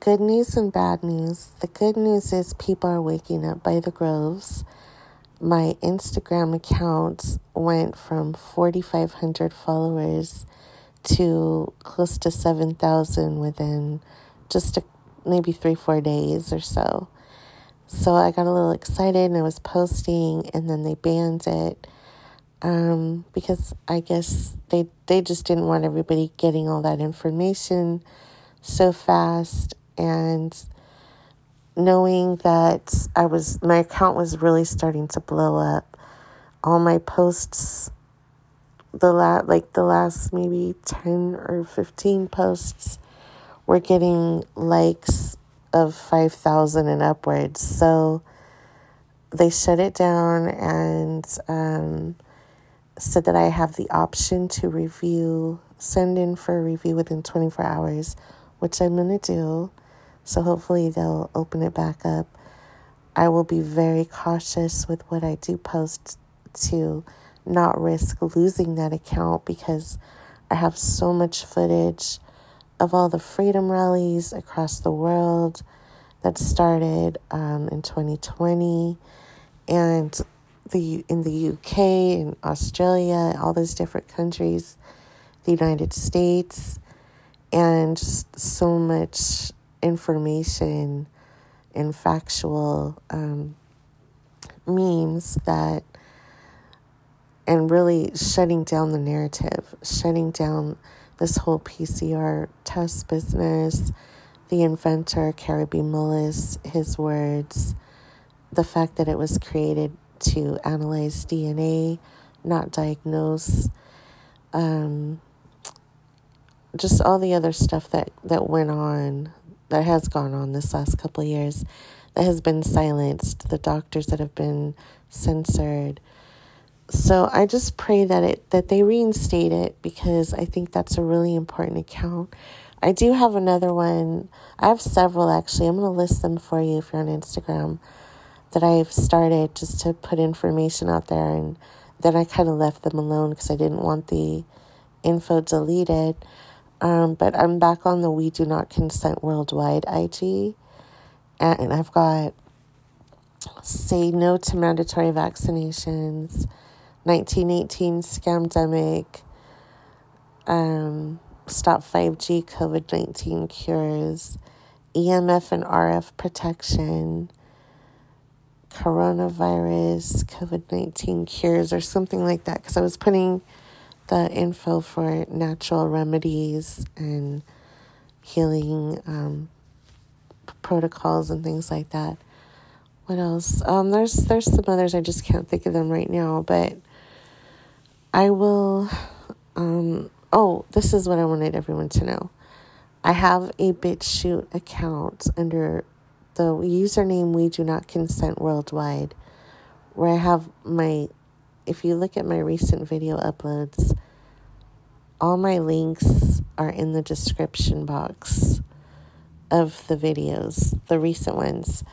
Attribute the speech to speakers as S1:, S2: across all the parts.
S1: good news and bad news. The good news is people are waking up by the groves. My Instagram account went from 4,500 followers to close to 7,000 within just a, maybe three, four days or so. So I got a little excited and I was posting, and then they banned it um, because I guess they they just didn't want everybody getting all that information so fast and knowing that I was my account was really starting to blow up. All my posts the la- like the last maybe 10 or 15 posts were getting likes of 5,000 and upwards. So they shut it down and um, said that I have the option to review, send in for a review within 24 hours, which I'm going to do. So hopefully they'll open it back up. I will be very cautious with what I do post to not risk losing that account because I have so much footage of all the freedom rallies across the world that started um, in 2020 and the in the UK and Australia, all those different countries, the United States, and so much information and factual um, memes that and really shutting down the narrative, shutting down this whole PCR test business, the inventor, Kary B. Mullis, his words, the fact that it was created to analyze DNA, not diagnose, um, just all the other stuff that, that went on, that has gone on this last couple years, that has been silenced, the doctors that have been censored. So I just pray that it that they reinstate it because I think that's a really important account. I do have another one. I have several actually. I'm going to list them for you if you're on Instagram that I've started just to put information out there and then I kind of left them alone because I didn't want the info deleted. Um, but I'm back on the We Do Not Consent Worldwide IG, and I've got Say No to Mandatory Vaccinations, 1918 Scamdemic, um, Stop 5G COVID 19 Cures, EMF and RF Protection, Coronavirus COVID 19 Cures, or something like that, because I was putting the info for natural remedies and healing um, protocols and things like that. What else? Um, there's there's some others I just can't think of them right now, but I will. Um, oh, this is what I wanted everyone to know. I have a BitChute account under the username We Do Not Consent Worldwide, where I have my. If you look at my recent video uploads, all my links are in the description box of the videos, the recent ones.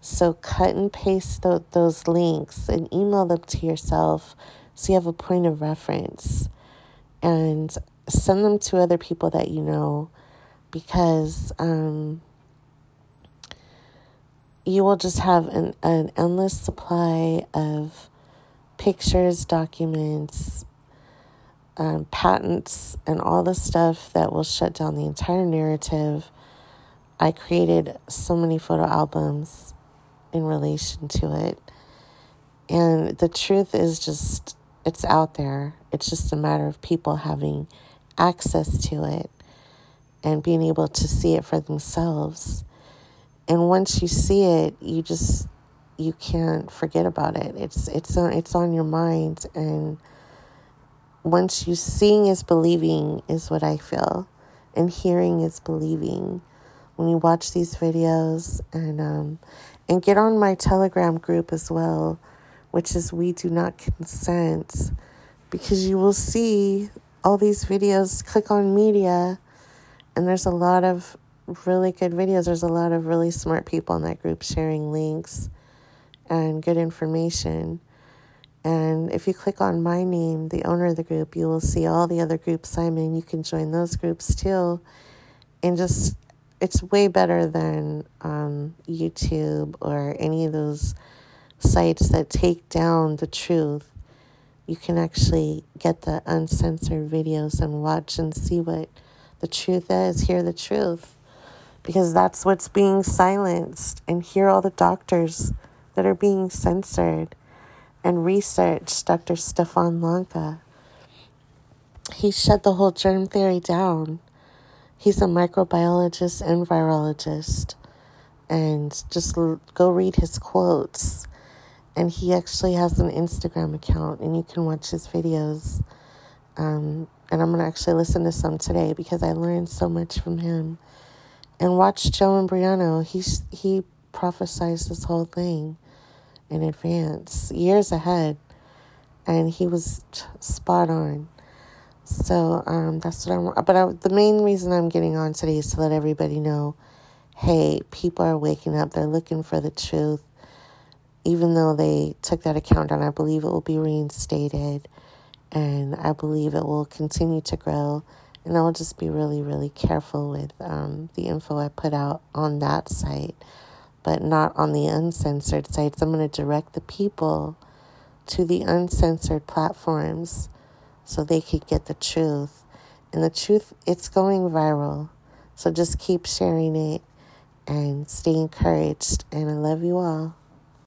S1: So cut and paste th- those links and email them to yourself so you have a point of reference and send them to other people that you know because um, you will just have an, an endless supply of pictures, documents, um, patents, and all the stuff that will shut down the entire narrative. I created so many photo albums in relation to it. And the truth is just, it's out there. It's just a matter of people having access to it and being able to see it for themselves. And once you see it, you just you can't forget about it. It's it's on it's on your mind and once you seeing is believing is what I feel. And hearing is believing. When you watch these videos and um and get on my Telegram group as well, which is We Do Not Consent, because you will see all these videos. Click on media, and there's a lot of really good videos. There's a lot of really smart people in that group sharing links and good information. And if you click on my name, the owner of the group, you will see all the other groups I'm in. You can join those groups too. And just it's way better than um, YouTube or any of those sites that take down the truth. You can actually get the uncensored videos and watch and see what the truth is, hear the truth, because that's what's being silenced, and hear all the doctors that are being censored and research Dr. Stefan Lanka. He shut the whole germ theory down. He's a microbiologist and virologist. And just go read his quotes. And he actually has an Instagram account, and you can watch his videos. Um, and I'm going to actually listen to some today because I learned so much from him. And watch Joe Imbriano. He's, he prophesized this whole thing in advance, years ahead, and he was spot on. So um, that's what I'm. But I, the main reason I'm getting on today is to let everybody know, hey, people are waking up. They're looking for the truth. Even though they took that account down, I believe it will be reinstated, and I believe it will continue to grow. And I'll just be really, really careful with um, the info I put out on that site but not on the uncensored sites. I'm going to direct the people to the uncensored platforms so they could get the truth. And the truth, it's going viral. So just keep sharing it and stay encouraged. And I love you all.